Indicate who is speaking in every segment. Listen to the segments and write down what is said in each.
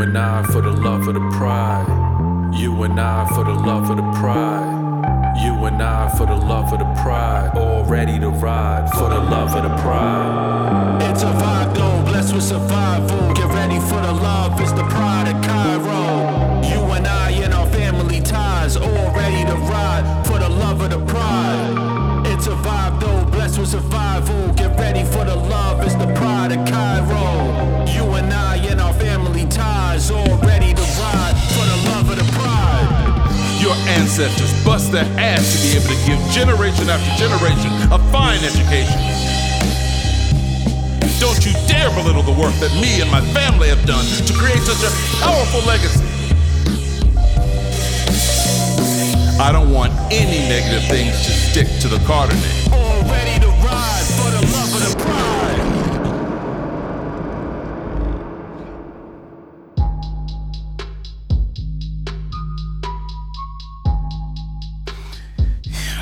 Speaker 1: and I for the love of the pride. You and I for the love of the pride. You and I for the love of the pride. All ready to ride for the love of the pride.
Speaker 2: It's a vibe though, blessed with survival. Get ready for the love, it's the pride of Kyro. You and I and our family ties, all ready to ride for the love of the pride. It's a vibe though, blessed with survival. Get ready for the love,
Speaker 3: ancestors bust their ass to be able to give generation after generation a fine education. Don't you dare belittle the work that me and my family have done to create such a powerful legacy. I don't want any negative things to stick to the Carter name.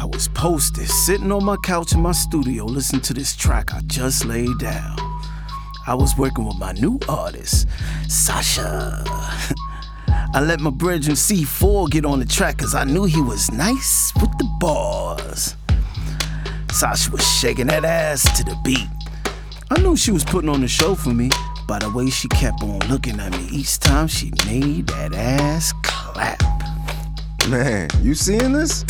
Speaker 4: I was posted, sitting on my couch in my studio, listening to this track I just laid down. I was working with my new artist, Sasha. I let my brethren C4 get on the track cause I knew he was nice with the bars. Sasha was shaking that ass to the beat. I knew she was putting on a show for me by the way she kept on looking at me each time she made that ass clap.
Speaker 5: Man, you seeing this?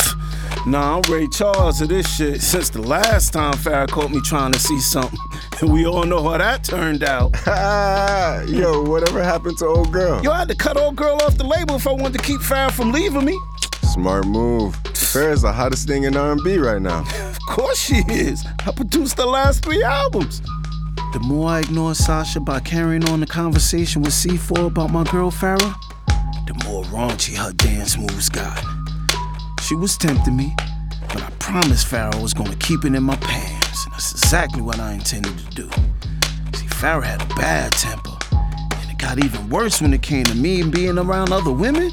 Speaker 4: Nah, I'm Ray Charles of this shit since the last time Farrah caught me trying to see something. And we all know how that turned out.
Speaker 5: Yo, whatever happened to old girl?
Speaker 4: Yo, I had to cut old girl off the label if I wanted to keep Farrah from leaving me.
Speaker 5: Smart move. Farrah's the hottest thing in R&B right now.
Speaker 4: Of course she is. I produced the last three albums. The more I ignored Sasha by carrying on the conversation with C4 about my girl Farrah, the more raunchy her dance moves got. She was tempting me, but I promised Farrah I was gonna keep it in my pants, and that's exactly what I intended to do. See, Farrah had a bad temper, and it got even worse when it came to me and being around other women.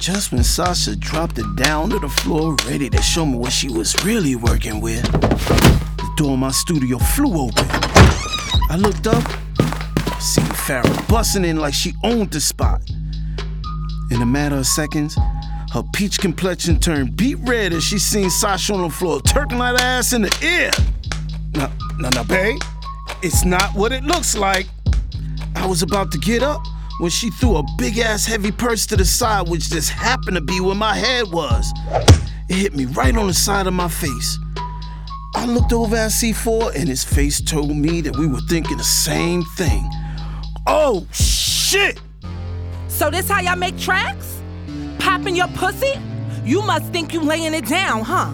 Speaker 4: Just when Sasha dropped it down to the floor, ready to show me what she was really working with, the door of my studio flew open. I looked up, seen Farrah busting in like she owned the spot. In a matter of seconds, her peach complexion turned beet red as she seen Sasha on the floor, turking that ass in the air. Now, now, now, babe, it's not what it looks like. I was about to get up when she threw a big ass heavy purse to the side, which just happened to be where my head was. It hit me right on the side of my face. I looked over at C4 and his face told me that we were thinking the same thing. Oh, shit!
Speaker 6: So this how y'all make tracks? Popping your pussy? You must think you laying it down, huh?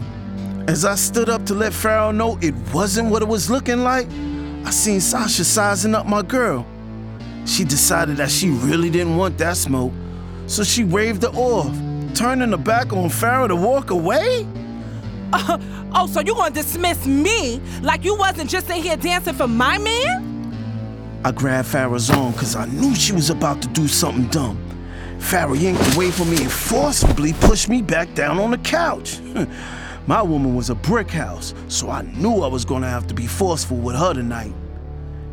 Speaker 4: As I stood up to let Farrah know it wasn't what it was looking like, I seen Sasha sizing up my girl. She decided that she really didn't want that smoke, so she waved her off, turning her back on Farrah to walk away?
Speaker 6: oh, so you gonna dismiss me like you wasn't just in here dancing for my man?
Speaker 4: I grabbed Farrah's arm because I knew she was about to do something dumb. Farrah yanked away from me and forcibly pushed me back down on the couch. My woman was a brick house, so I knew I was gonna have to be forceful with her tonight.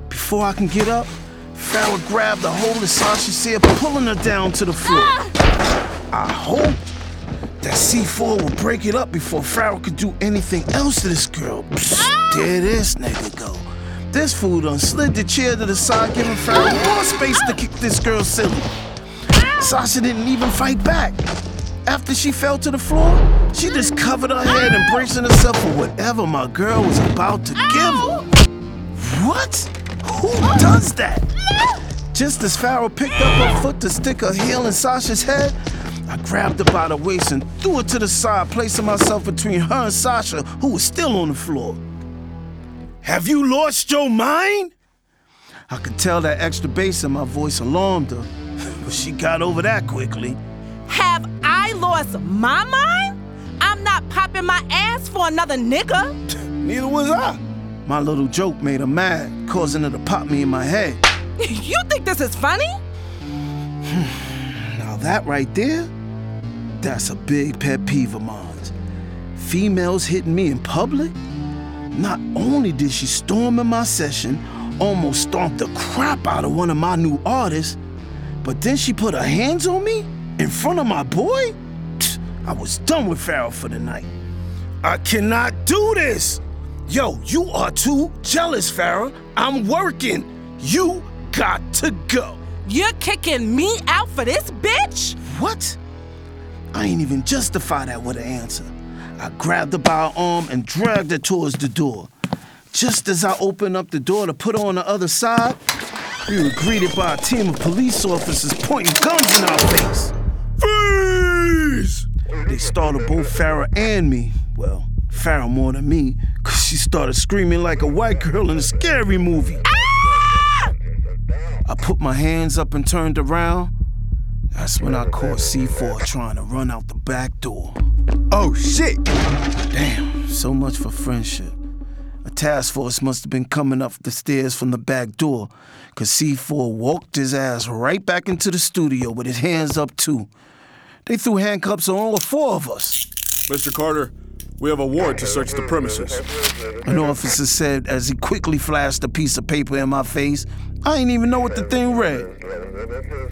Speaker 4: Before I can get up, Farrah grabbed a hold of Sasha's hair, pulling her down to the floor. Ah! I hoped that C4 would break it up before Farrah could do anything else to this girl. Psst, ah! there this nigga go. This fool done slid the chair to the side, giving Farrah more space to kick this girl silly. Sasha didn't even fight back. After she fell to the floor, she just covered her head, embracing herself for whatever my girl was about to give her. What? Who does that? Just as Farrah picked up her foot to stick her heel in Sasha's head, I grabbed her by the waist and threw her to the side, placing myself between her and Sasha, who was still on the floor. Have you lost your mind? I could tell that extra bass in my voice alarmed her, but she got over that quickly.
Speaker 6: Have I lost my mind? I'm not popping my ass for another nigga.
Speaker 4: Neither was I. My little joke made her mad, causing her to pop me in my head.
Speaker 6: you think this is funny?
Speaker 4: Now that right there, that's a big pet peeve of mine. Females hitting me in public? Not only did she storm in my session, almost stomped the crap out of one of my new artists, but then she put her hands on me in front of my boy? I was done with Farrah for the night. I cannot do this! Yo, you are too jealous, Farrah. I'm working. You got to go.
Speaker 6: You're kicking me out for this bitch?
Speaker 4: What? I ain't even justify that with an answer. I grabbed her by her arm and dragged her towards the door. Just as I opened up the door to put her on the other side, we were greeted by a team of police officers pointing guns in our face.
Speaker 3: Freeze!
Speaker 4: They startled both Farrah and me. Well, Farrah more than me, because she started screaming like a white girl in a scary movie. I put my hands up and turned around. That's when I caught C4 trying to run out the back door.
Speaker 5: Oh shit!
Speaker 4: Damn, so much for friendship. A task force must have been coming up the stairs from the back door, because C4 walked his ass right back into the studio with his hands up, too. They threw handcuffs on all four of us.
Speaker 3: Mr. Carter, we have a warrant to search the premises.
Speaker 4: An officer said as he quickly flashed a piece of paper in my face. I ain't even know what the thing read.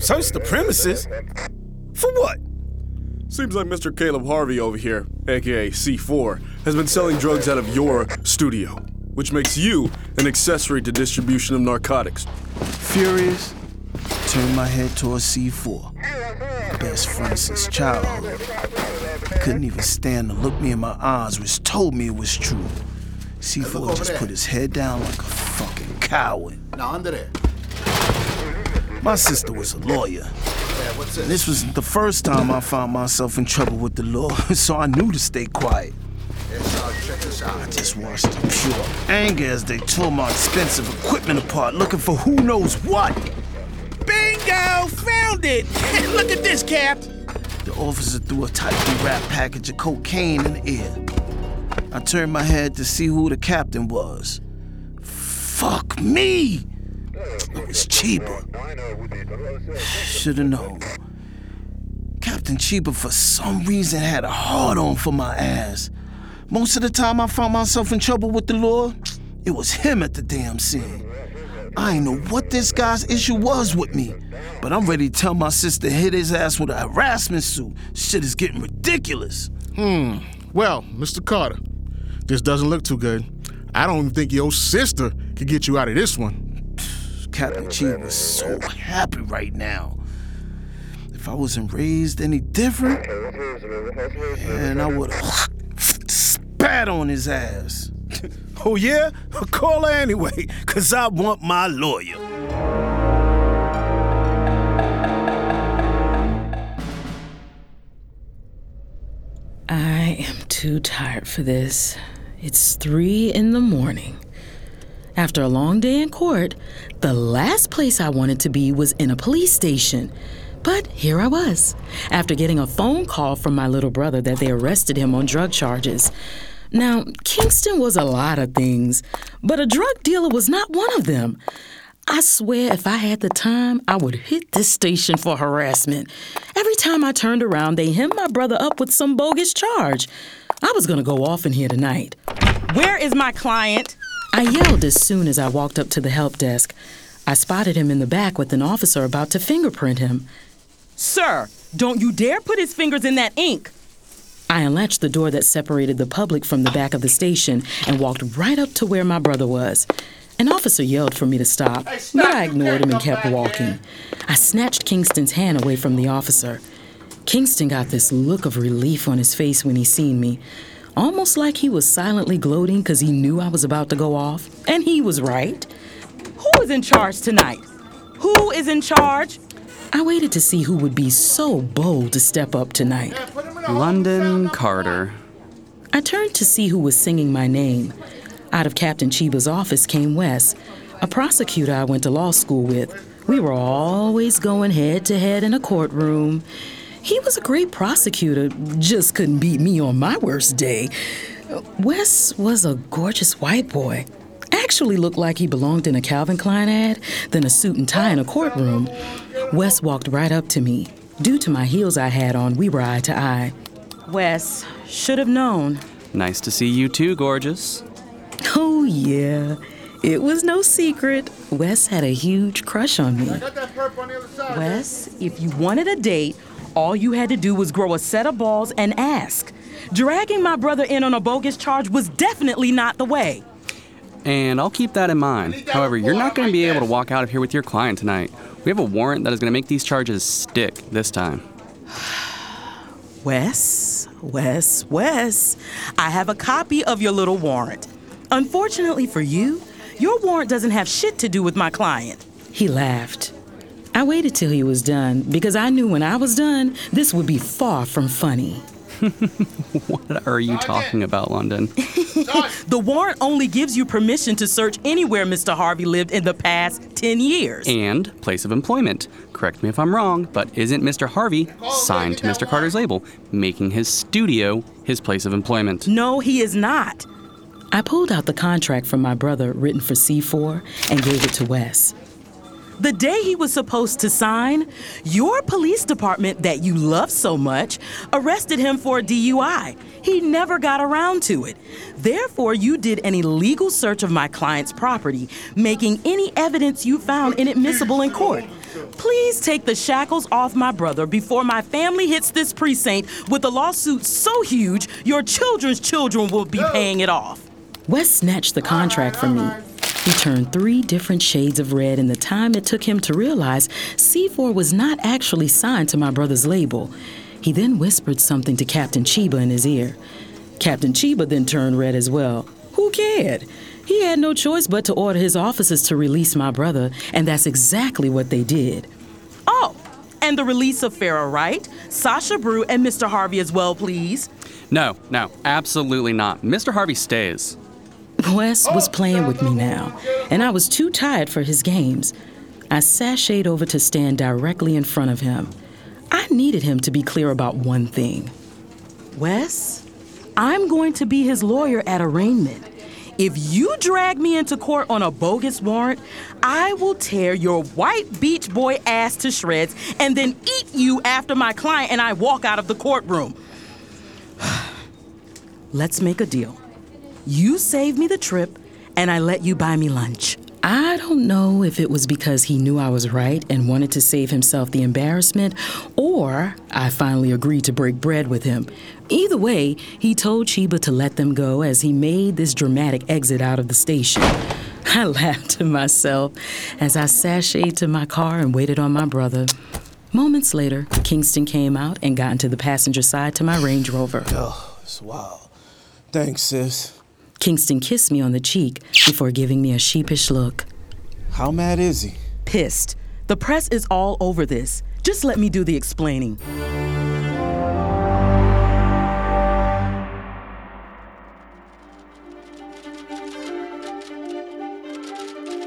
Speaker 4: Search the premises? For what?
Speaker 3: Seems like Mr. Caleb Harvey over here, aka C4, has been selling drugs out of your studio, which makes you an accessory to distribution of narcotics.
Speaker 4: Furious, turned my head towards C4. Best friend since childhood. Couldn't even stand to look me in my eyes, which told me it was true. C4 just put his head down like a fucking coward.
Speaker 7: Now under there.
Speaker 4: My sister was a lawyer.
Speaker 7: Yeah, this?
Speaker 4: This was the first time I found myself in trouble with the law, so I knew to stay quiet. I just watched in pure anger as they tore my expensive equipment apart, looking for who knows what.
Speaker 8: Bingo! Found it! Look at this, Cap!
Speaker 4: The officer threw a tightly wrapped package of cocaine in the air. I turned my head to see who the captain was. Fuck me! It was Chiba. Should've known. Captain Chiba, for some reason, had a hard on for my ass. Most of the time I found myself in trouble with the law, it was him at the damn scene. I ain't know what this guy's issue was with me, but I'm ready to tell my sister hit his ass with a harassment suit. Shit is getting ridiculous. Hmm.
Speaker 8: Well, Mr. Carter, this doesn't look too good. I don't even think your sister could get you out of this one.
Speaker 4: Captain Chiba was so happy right now. If I wasn't raised any different, and I would have spat on his ass. oh, yeah? Call her anyway, because I want my lawyer.
Speaker 9: I am too tired for this. It's three in the morning. After a long day in court, the last place I wanted to be was in a police station. But here I was, after getting a phone call from my little brother that they arrested him on drug charges. Now, Kingston was a lot of things, but a drug dealer was not one of them. I swear if I had the time, I would hit this station for harassment. Every time I turned around, they hemmed my brother up with some bogus charge. I was gonna go off in here tonight.
Speaker 6: Where is my client?
Speaker 9: I yelled as soon as I walked up to the help desk. I spotted him in the back with an officer about to fingerprint him.
Speaker 6: Sir, don't you dare put his fingers in that ink.
Speaker 9: I unlatched the door that separated the public from the back of the station and walked right up to where my brother was. An officer yelled for me to stop, but I ignored him and kept walking. I snatched Kingston's hand away from the officer. Kingston got this look of relief on his face when he seen me, almost like he was silently gloating because he knew I was about to go off. And he was right.
Speaker 6: Who is in charge tonight? Who is in charge?
Speaker 9: I waited to see who would be so bold to step up tonight.
Speaker 10: London Carter.
Speaker 9: I turned to see who was singing my name. Out of Captain Chiba's office came Wes, a prosecutor I went to law school with. We were always going head to head in a courtroom. He was a great prosecutor, just couldn't beat me on my worst day. Wes was a gorgeous white boy. Actually looked like he belonged in a Calvin Klein ad, then a suit and tie in a courtroom. Wes walked right up to me. Due to my heels I had on, we were eye to eye.
Speaker 6: Wes, should have known.
Speaker 10: Nice to see you too, gorgeous.
Speaker 9: Oh, yeah. It was no secret. Wes had a huge crush on me.
Speaker 6: Wes, if you wanted a date, all you had to do was grow a set of balls and ask. Dragging my brother in on a bogus charge was definitely not the way.
Speaker 10: And I'll keep that in mind. However, you're not going to be able to walk out of here with your client tonight. We have a warrant that is going to make these charges stick this time.
Speaker 6: Wes, Wes, Wes, I have a copy of your little warrant. Unfortunately for you, your warrant doesn't have shit to do with my client.
Speaker 9: He laughed. I waited till he was done because I knew when I was done, this would be far from funny.
Speaker 10: what are you talking about, London?
Speaker 6: the warrant only gives you permission to search anywhere Mr. Harvey lived in the past 10 years.
Speaker 10: And place of employment. Correct me if I'm wrong, but isn't Mr. Harvey signed to Mr. Carter's label, making his studio his place of employment?
Speaker 6: No, he is not.
Speaker 9: I pulled out the contract from my brother written for C4 and gave it to Wes.
Speaker 6: The day he was supposed to sign, your police department that you love so much arrested him for a DUI. He never got around to it. Therefore, you did an illegal search of my client's property, making any evidence you found inadmissible in court. Please take the shackles off my brother before my family hits this precinct with a lawsuit so huge your children's children will be paying it off.
Speaker 9: Wes snatched the contract from me. He turned three different shades of red in the time it took him to realize C4 was not actually signed to my brother's label. He then whispered something to Captain Chiba in his ear. Captain Chiba then turned red as well. Who cared? He had no choice but to order his officers to release my brother, and that's exactly what they did.
Speaker 6: Oh, and the release of Farrah Wright, Sasha Brew, and Mr. Harvey as well, please.
Speaker 10: No, no, absolutely not. Mr. Harvey stays.
Speaker 9: Wes was oh, playing with me now, and I was too tired for his games. I sashayed over to stand directly in front of him. I needed him to be clear about one thing.
Speaker 6: Wes, I'm going to be his lawyer at arraignment. If you drag me into court on a bogus warrant, I will tear your white beach boy ass to shreds and then eat you after my client and I walk out of the courtroom. Let's make a deal. You saved me the trip, and I let you buy me lunch.
Speaker 9: I don't know if it was because he knew I was right and wanted to save himself the embarrassment, or I finally agreed to break bread with him. Either way, he told Chiba to let them go as he made this dramatic exit out of the station. I laughed to myself as I sashayed to my car and waited on my brother. Moments later, Kingston came out and got into the passenger side to my Range Rover.
Speaker 4: Oh, it's wild. Thanks, sis.
Speaker 9: Kingston kissed me on the cheek before giving me a sheepish look.
Speaker 4: How mad is he?
Speaker 6: Pissed. The press is all over this. Just let me do the explaining.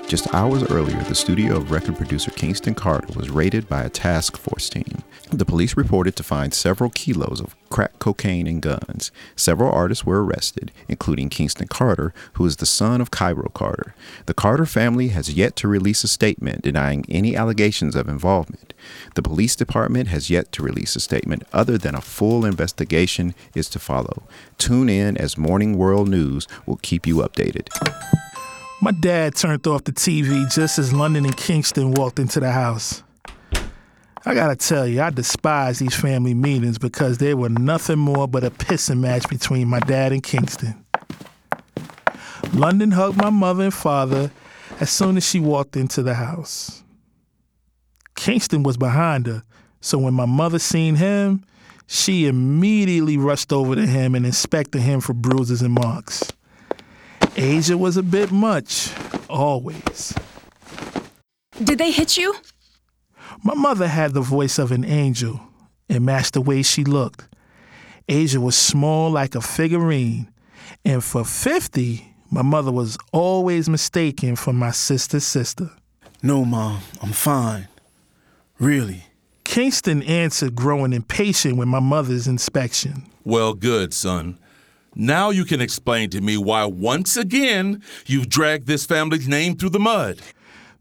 Speaker 11: Just hours earlier, the studio of record producer Kingston Carter was raided by a task force team. The police reported to find several kilos of crack cocaine and guns. Several artists were arrested, including Kingston Carter, who is the son of Kyro Carter. The Carter family has yet to release a statement denying any allegations of involvement. The police department has yet to release a statement other than a full investigation is to follow. Tune in as Morning World News will keep you updated.
Speaker 12: My dad turned off the TV just as London and Kingston walked into the house. I gotta tell you, I despise these family meetings because they were nothing more but a pissing match between my dad and Kingston. London hugged my mother and father as soon as she walked into the house. Kingston was behind her, so when my mother seen him, she immediately rushed over to him and inspected him for bruises and marks. Asia was a bit much, always.
Speaker 13: Did they hit you?
Speaker 12: My mother had the voice of an angel and matched the way she looked. Asia was small like a figurine, and for 50, my mother was always mistaken for my sister's sister.
Speaker 4: No, Mom, I'm fine. Really.
Speaker 12: Kingston answered, growing impatient with my mother's inspection.
Speaker 14: Well, good, son. Now you can explain to me why once again you've dragged this family's name through the mud.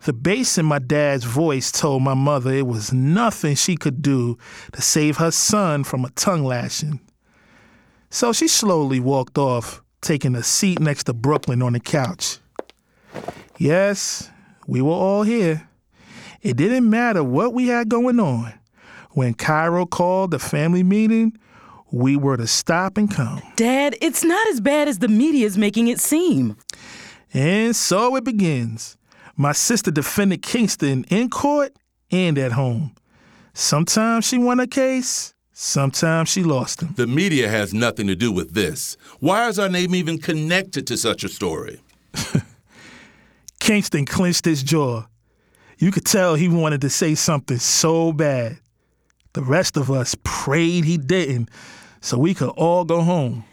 Speaker 12: The bass in my dad's voice told my mother it was nothing she could do to save her son from a tongue lashing. So she slowly walked off, taking a seat next to Brooklyn on the couch. Yes, we were all here. It didn't matter what we had going on. When Kyro called the family meeting, we were to stop and come.
Speaker 6: Dad, it's not as bad as the media's making it seem.
Speaker 12: And so it begins. My sister defended Kingston in court and at home. Sometimes she won a case, sometimes she lost him.
Speaker 14: The media has nothing to do with this. Why is our name even connected to such a story?
Speaker 12: Kingston clenched his jaw. You could tell he wanted to say something so bad. The rest of us prayed he didn't, so we could all go home.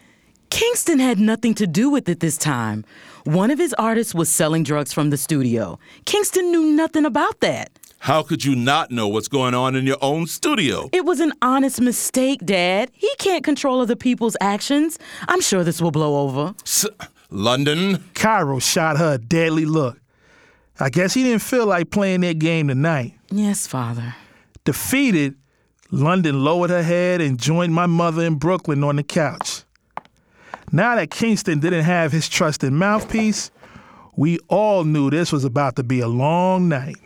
Speaker 6: Kingston had nothing to do with it this time. One of his artists was selling drugs from the studio. Kingston knew nothing about that.
Speaker 14: How could you not know what's going on in your own studio?
Speaker 6: It was an honest mistake, Dad. He can't control other people's actions. I'm sure this will blow over.
Speaker 14: S- London?
Speaker 12: Kyro shot her a deadly look. I guess he didn't feel like playing that game tonight.
Speaker 6: Yes, Father.
Speaker 12: Defeated, London lowered her head and joined my mother in Brooklyn on the couch. Now that Kingston didn't have his trusted mouthpiece, we all knew this was about to be a long night.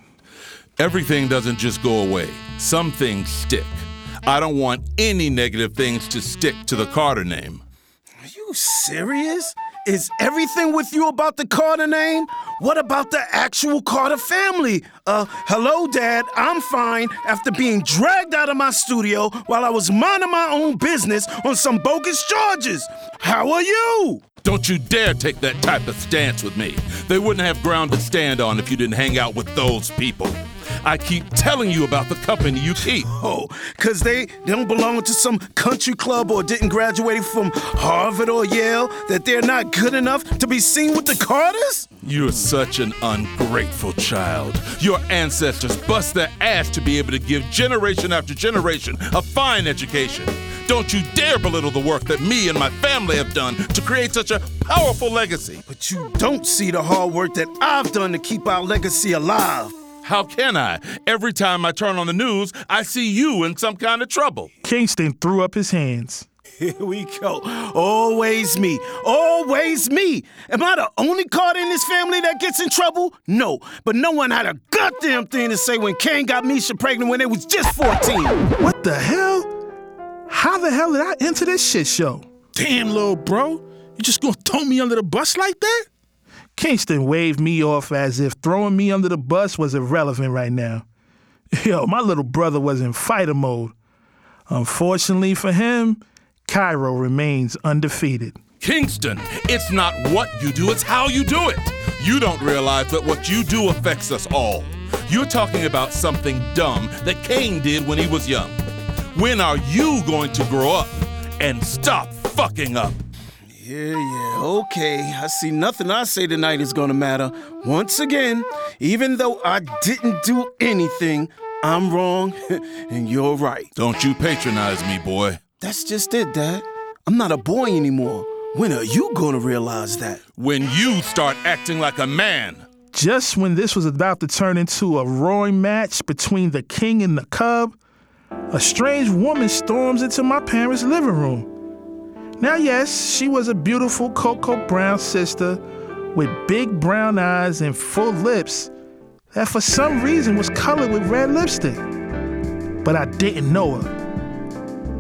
Speaker 14: Everything doesn't just go away, some things stick. I don't want any negative things to stick to the Carter name.
Speaker 4: Are you serious? Is everything with you about the Carter name? What about the actual Carter family? Uh, hello, Dad. I'm fine after being dragged out of my studio while I was minding my own business on some bogus charges. How are you?
Speaker 14: Don't you dare take that type of stance with me. They wouldn't have ground to stand on if you didn't hang out with those people. I keep telling you about the company you keep.
Speaker 4: Oh, because they, they don't belong to some country club or didn't graduate from Harvard or Yale, that they're not good enough to be seen with the Carters?
Speaker 14: You're such an ungrateful child. Your ancestors bust their ass to be able to give generation after generation a fine education. Don't you dare belittle the work that me and my family have done to create such a powerful legacy.
Speaker 4: But you don't see the hard work that I've done to keep our legacy alive.
Speaker 14: How can I? Every time I turn on the news, I see you in some kind of trouble.
Speaker 12: Kingston threw up his hands.
Speaker 4: Here we go. Always me. Always me. Am I the only Carter in this family that gets in trouble? No. But no one had a goddamn thing to say when Kane got Misha pregnant when they was just 14.
Speaker 12: What the hell? How the hell did I enter this shit show?
Speaker 8: Damn, little bro. You just gonna throw me under the bus like that?
Speaker 12: Kingston waved me off as if throwing me under the bus was irrelevant right now. Yo, my little brother was in fighter mode. Unfortunately for him, Kyro remains undefeated.
Speaker 14: Kingston, it's not what you do, it's how you do it. You don't realize that what you do affects us all. You're talking about something dumb that Kane did when he was young. When are you going to grow up and stop fucking up?
Speaker 4: Yeah, yeah, okay. I see nothing I say tonight is gonna matter. Once again, even though I didn't do anything, I'm wrong and you're right.
Speaker 14: Don't you patronize me, boy.
Speaker 4: That's just it, Dad. I'm not a boy anymore. When are you gonna realize that?
Speaker 14: When you start acting like a man.
Speaker 12: Just when this was about to turn into a roaring match between the king and the cub, a strange woman storms into my parents' living room. Now, yes, she was a beautiful cocoa brown sister with big brown eyes and full lips that for some reason was colored with red lipstick. But I didn't know her.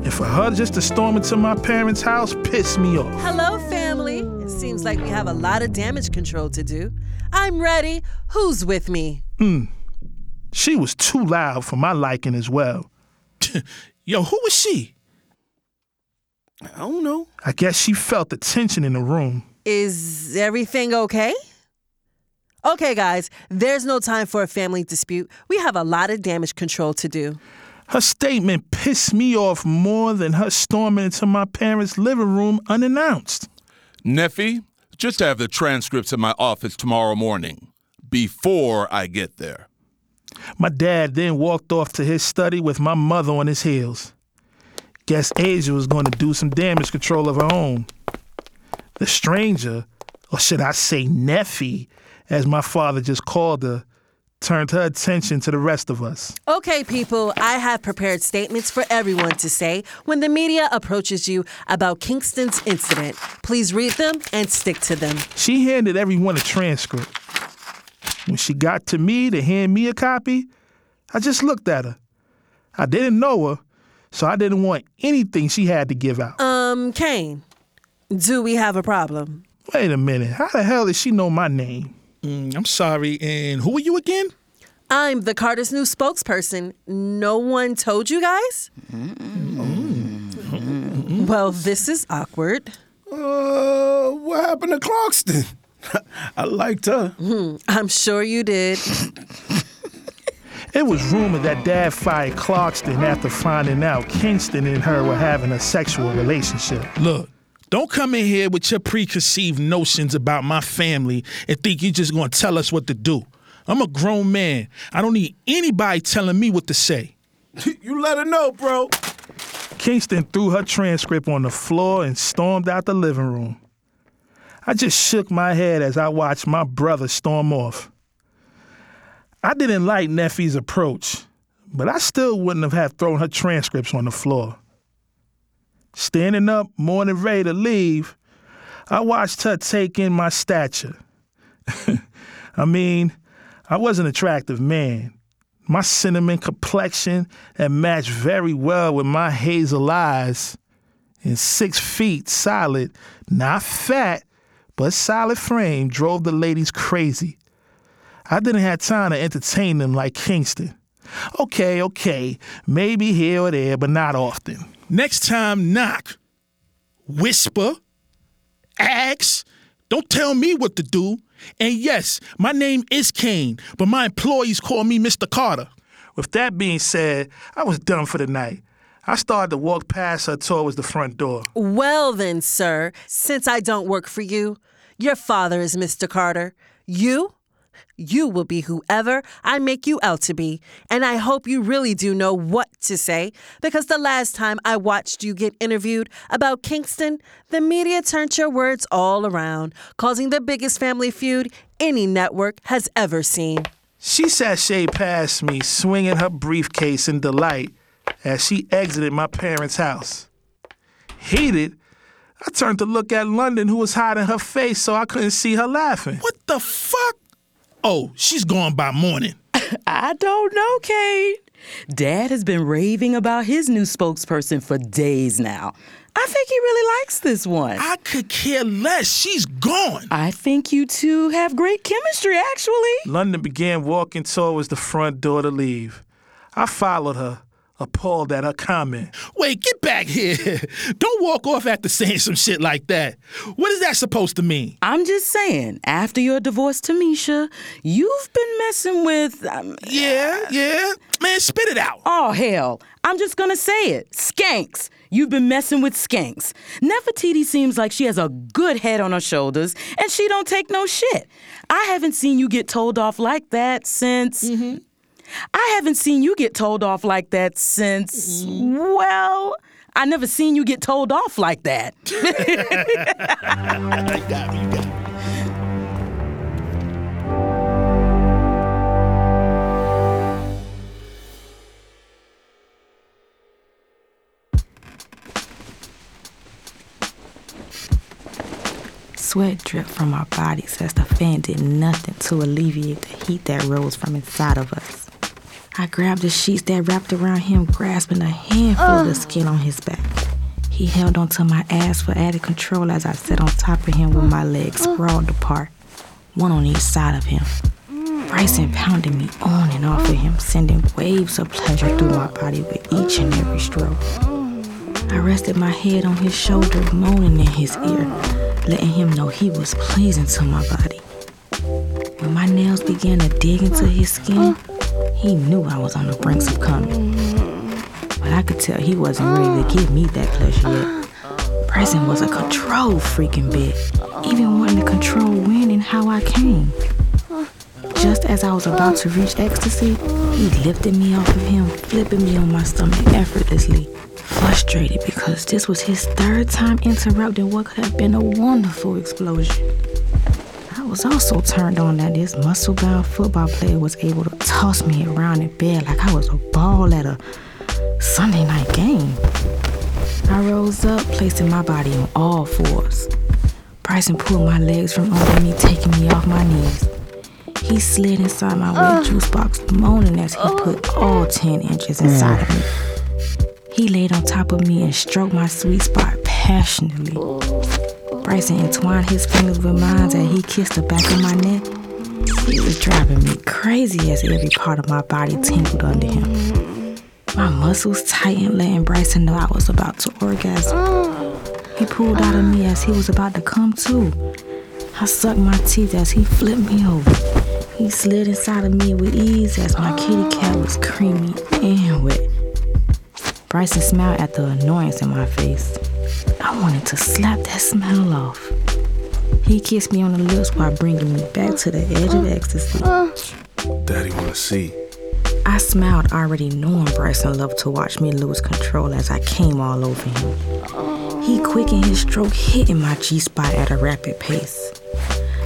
Speaker 12: And for her just to storm into my parents' house pissed me off.
Speaker 15: Hello, family. It seems like we have a lot of damage control to do. I'm ready. Who's with me?
Speaker 12: Hmm. She was too loud for my liking as well.
Speaker 8: Yo, who was she?
Speaker 4: I don't know.
Speaker 12: I guess she felt the tension in the room.
Speaker 15: Is everything okay? Okay, guys, there's no time for a family dispute. We have a lot of damage control to do.
Speaker 12: Her statement pissed me off more than her storming into my parents' living room unannounced.
Speaker 14: Neffi, just have the transcripts in my office tomorrow morning, before I get there.
Speaker 12: My dad then walked off to his study with my mother on his heels. Guess Asia was going to do some damage control of her own. The stranger, or should I say Neffi, as my father just called her, turned her attention to the rest of us.
Speaker 15: Okay, people, I have prepared statements for everyone to say when the media approaches you about Kingston's incident. Please read them and stick to them.
Speaker 12: She handed everyone a transcript. When she got to me to hand me a copy, I just looked at her. I didn't know her, so I didn't want anything she had to give out.
Speaker 15: Um, Kane, do we have a problem?
Speaker 12: Wait a minute. How the hell does she know my name?
Speaker 16: Mm, I'm sorry, and who are you again?
Speaker 15: I'm the Carter's new spokesperson. No one told you guys? Mmm. Well, this is awkward.
Speaker 4: Uh, what happened to Clarkston? I liked her.
Speaker 15: Hmm, I'm sure you did.
Speaker 12: It was rumored that Dad fired Clarkston after finding out Kingston and her were having a sexual relationship.
Speaker 16: Look, don't come in here with your preconceived notions about my family and think you're just gonna tell us what to do. I'm a grown man. I don't need anybody telling me what to say.
Speaker 4: you let her know, bro.
Speaker 12: Kingston threw her transcript on the floor and stormed out the living room. I just shook my head as I watched my brother storm off. I didn't like Neffi's approach, but I still wouldn't have had thrown her transcripts on the floor. Standing up, more than ready to leave, I watched her take in my stature. I mean, I was an attractive man. My cinnamon complexion that matched very well with my hazel eyes. And six feet solid, not fat, but solid frame drove the ladies crazy. I didn't have time to entertain them like Kingston. Okay, okay, maybe here or there, but not often.
Speaker 16: Next time, knock, whisper, ask. Don't tell me what to do. And yes, my name is Kane, but my employees call me Mr. Carter.
Speaker 12: With that being said, I was done for the night. I started to walk past her towards the front door.
Speaker 15: Well, then, sir, since I don't work for you, your father is Mr. Carter. You? You will be whoever I make you out to be. And I hope you really do know what to say because the last time I watched you get interviewed about Kingston, the media turned your words all around, causing the biggest family feud any network has ever seen.
Speaker 12: She sashayed past me, swinging her briefcase in delight as she exited my parents' house. Heated, I turned to look at London, who was hiding her face so I couldn't see her laughing.
Speaker 16: What the fuck? Oh, she's gone by morning.
Speaker 9: I don't know, Kate. Dad has been raving about his new spokesperson for days now. I think he really likes this one.
Speaker 16: I could care less. She's gone.
Speaker 9: I think you two have great chemistry, actually.
Speaker 12: London began walking towards the front door to leave. I followed her, appalled at her comment.
Speaker 16: Wait, get back here. Don't walk off after saying some shit like that. What is that supposed to mean?
Speaker 9: I'm just saying, after your divorce to Misha, you've been messing with. Um,
Speaker 16: yeah, yeah. Man, spit it out.
Speaker 9: Oh, hell. I'm just gonna say it. Skanks. You've been messing with skanks. Nefertiti seems like she has a good head on her shoulders and she don't take no shit. I haven't seen you get told off like that since.
Speaker 15: Mm-hmm.
Speaker 9: I haven't seen you get told off like that since. Well, I never seen you get told off like that.
Speaker 17: Sweat dripped from our bodies as the fan did nothing to alleviate the heat that rose from inside of us. I grabbed the sheets that wrapped around him, grasping a handful of the skin on his back. He held onto my ass for added control as I sat on top of him with my legs sprawled apart, one on each side of him. Bryson pounded me on and off of him, sending waves of pleasure through my body with each and every stroke. I rested my head on his shoulder, moaning in his ear, letting him know he was pleasing to my body. When my nails began to dig into his skin, he knew I was on the brink of coming. But I could tell he wasn't ready to give me that pleasure yet. Bryson was a control freaking bit, even wanting to control when and how I came. Just as I was about to reach ecstasy, he lifted me off of him, flipping me on my stomach effortlessly. Frustrated because this was his third time interrupting what could have been a wonderful explosion. I was also turned on that this muscle bound football player was able to toss me around in bed like I was a ball at a Sunday night game. I rose up, placing my body on all fours. Bryson pulled my legs from under me, taking me off my knees. He slid inside my wet juice box, moaning as he put all 10 inches inside of me. He laid on top of me and stroked my sweet spot passionately. Bryson entwined his fingers with mine as he kissed the back of my neck. He was driving me crazy as every part of my body tingled under him. My muscles tightened, letting Bryson know I was about to orgasm. He pulled out of me as he was about to come to. I sucked my teeth as he flipped me over. He slid inside of me with ease as my kitty cat was creamy and wet. Bryson smiled at the annoyance in my face. I wanted to slap that smell off. He kissed me on the lips while bringing me back to the edge of ecstasy.
Speaker 3: Daddy wanna see.
Speaker 17: I smiled, already knowing Bryson loved to watch me lose control as I came all over him. He quickened his stroke, hitting my G spot at a rapid pace.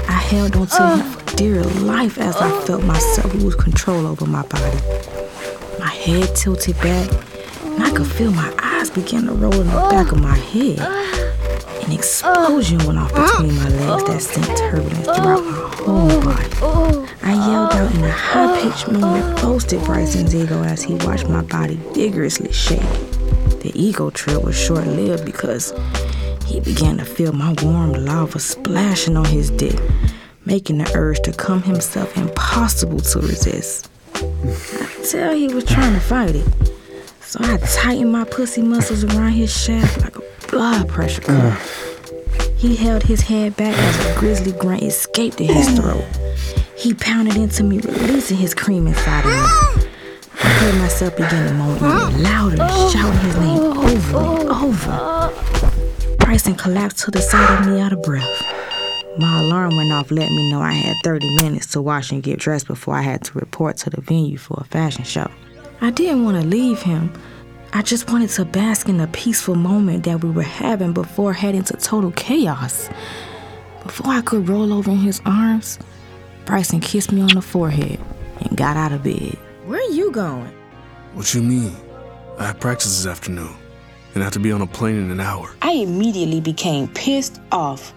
Speaker 17: I held on to him for dear life as I felt myself lose control over my body. My head tilted back, and I could feel my eyes begin to roll in the back of my head. An explosion went off between my legs that sent turbulence throughout my whole body. I yelled out in a high pitched moan that boasted Bryson's ego as he watched my body vigorously shake. The ego trip was short lived because he began to feel my warm lava splashing on his dick, making the urge to come himself impossible to resist. I could tell he was trying to fight it. So I tightened my pussy muscles around his shaft like a blood pressure cuff. He held his head back as a grizzly grunt escaped at his throat. He pounded into me, releasing his cream inside of me. I heard myself begin to moan louder, shouting his name over and over. Bryson collapsed to the side of me out of breath. My alarm went off, letting me know I had 30 minutes to wash and get dressed before I had to report to the venue for a fashion show. I didn't want to leave him. I just wanted to bask in the peaceful moment that we were having before heading to total chaos. Before I could roll over in his arms, Bryson kissed me on the forehead and got out of bed. Where are you going?
Speaker 3: What you mean? I have practice this afternoon, and I have to be on a plane in an hour.
Speaker 17: I immediately became pissed off.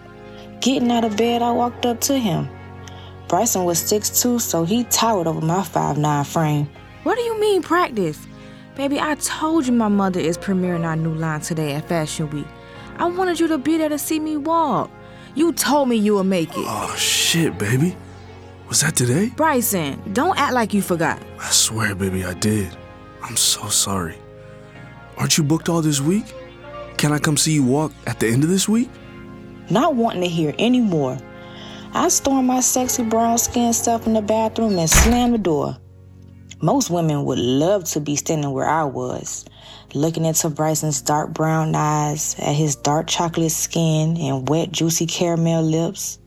Speaker 17: Getting out of bed, I walked up to him. Bryson was 6'2, so he towered over my 5'9 frame. What do you mean, practice? Baby, I told you my mother is premiering our new line today at Fashion Week. I wanted you to be there to see me walk. You told me you would make it.
Speaker 3: Oh, shit, baby. Was that today?
Speaker 17: Bryson, don't act like you forgot.
Speaker 3: I swear, baby, I did. I'm so sorry. Aren't you booked all this week? Can I come see you walk at the end of this week?
Speaker 17: Not wanting to hear any more. I stormed my sexy brown skin stuff in the bathroom and slammed the door. Most women would love to be standing where I was, looking into Bryson's dark brown eyes, at his dark chocolate skin and wet, juicy caramel lips.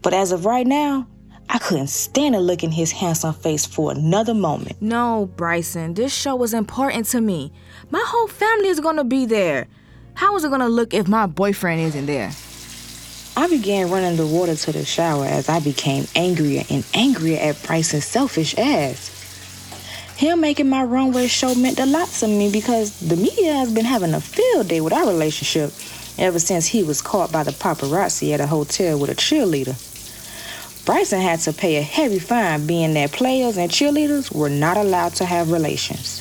Speaker 17: But as of right now, I couldn't stand to look in his handsome face for another moment. No, Bryson, this show was important to me. My whole family is gonna be there. How is it gonna look if my boyfriend isn't there? I began running the water to the shower as I became angrier and angrier at Bryson's selfish ass. Him making my runway show meant a lot to me because the media has been having a field day with our relationship ever since he was caught by the paparazzi at a hotel with a cheerleader. Bryson had to pay a heavy fine being that players and cheerleaders were not allowed to have relations.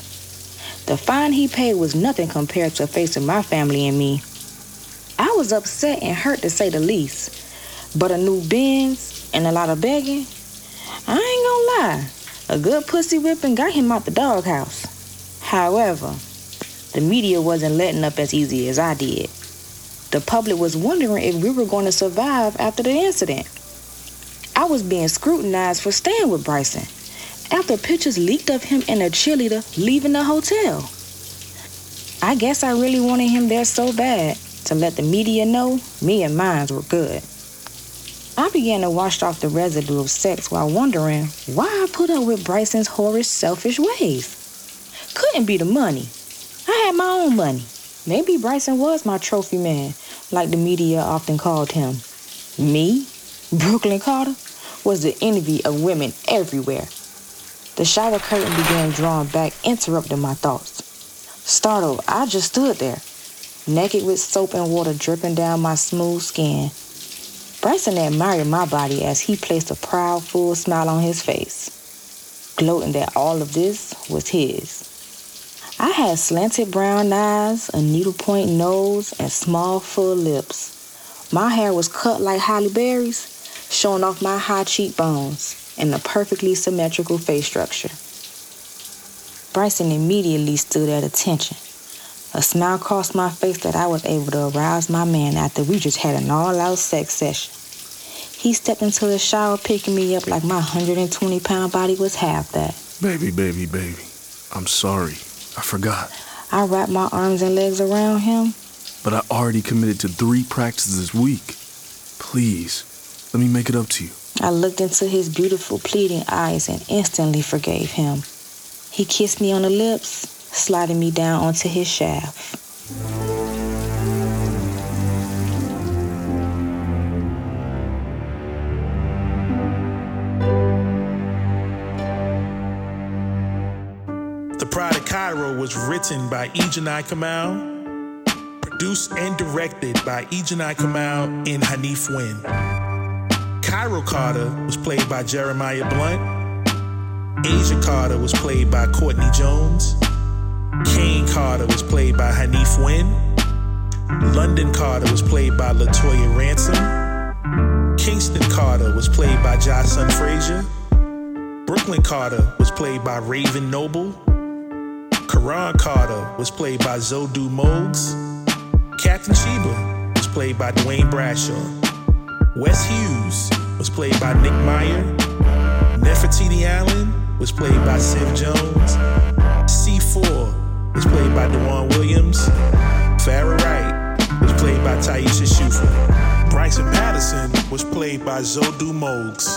Speaker 17: The fine he paid was nothing compared to facing my family and me. I was upset and hurt to say the least. But a new Benz and a lot of begging, I ain't gonna lie. A good pussy whipping got him out the doghouse. However, the media wasn't letting up as easy as I did. The public was wondering if we were going to survive after the incident. I was being scrutinized for staying with Bryson after pictures leaked of him and a cheerleader leaving the hotel. I guess I really wanted him there so bad to let the media know me and mines were good. I began to wash off the residue of sex while wondering why I put up with Bryson's horrid, selfish ways. Couldn't be the money. I had my own money. Maybe Bryson was my trophy man, like the media often called him. Me, Brooklyn Carter, was the envy of women everywhere. The shower curtain began drawing back, interrupting my thoughts. Startled, I just stood there, naked with soap and water dripping down my smooth skin. Bryson admired my body as he placed a proud, full smile on his face, gloating that all of this was his. I had slanted brown eyes, a needlepoint nose, and small, full lips. My hair was cut like Halle Berry's, showing off my high cheekbones and a perfectly symmetrical face structure. Bryson immediately stood at attention. A smile crossed my face that I was able to arouse my man after we just had an all out sex session. He stepped into the shower, picking me up like my 120 pound body was half that.
Speaker 3: Baby, baby, baby. I'm sorry. I forgot.
Speaker 17: I wrapped my arms and legs around him.
Speaker 3: But I already committed to three practices this week. Please, let me make it up to you.
Speaker 17: I looked into his beautiful, pleading eyes and instantly forgave him. He kissed me on the lips, sliding me down onto his shaft.
Speaker 12: The Pride of Kyro was written by Ejanai Kamal, produced and directed by Ejanai Kamal and Hanif Wynn. Kyro Carter was played by Jeremiah Blunt. Asia Carter was played by Courtney Jones. Kane Carter was played by Hanif Wynn. London Carter was played by Latoya Ransom. Kingston Carter was played by Jocelyn Frazier. Brooklyn Carter was played by Raven Noble. Karan Carter was played by Zodu Mogs. Captain Sheba was played by Dwayne Bradshaw. Wes Hughes was played by Nick Meyer. Nefertiti Allen was played by Siv Jones. C4 was played by Dewan Williams. Farrah Wright was played by Taisha Shufa. Bryson Patterson was played by Zodu Mogs.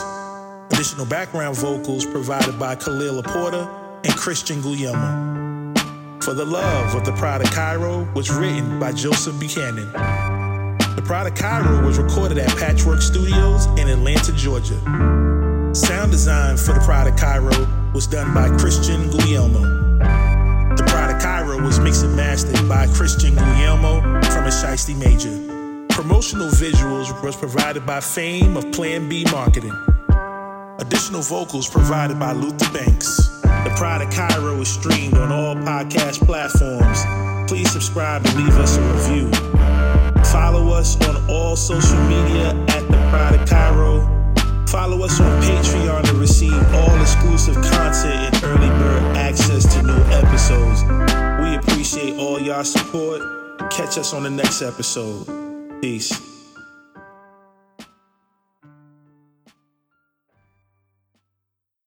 Speaker 12: Additional background vocals provided by Khalil Laporta and Christian Guillermo. For the Love of the Pride of Kyro was written by Joseph Buchanan. The Pride of Kyro was recorded at Patchwork Studios in Atlanta, Georgia. Sound design for The Pride of Kyro was done by Christian Guillermo. Kyro was mixed and mastered by Christian Guillermo from a Shiesty Major. Promotional visuals was provided by Fame of Plan B Marketing. Additional vocals provided by Luther Banks. The Pride of Kyro is streamed on all podcast platforms. Please subscribe and leave us a review. Follow us on all social media at The Pride of Kyro. Follow us on Patreon to receive all exclusive content and early bird access to new episodes. We appreciate all y'all support. Catch us on the next episode. Peace.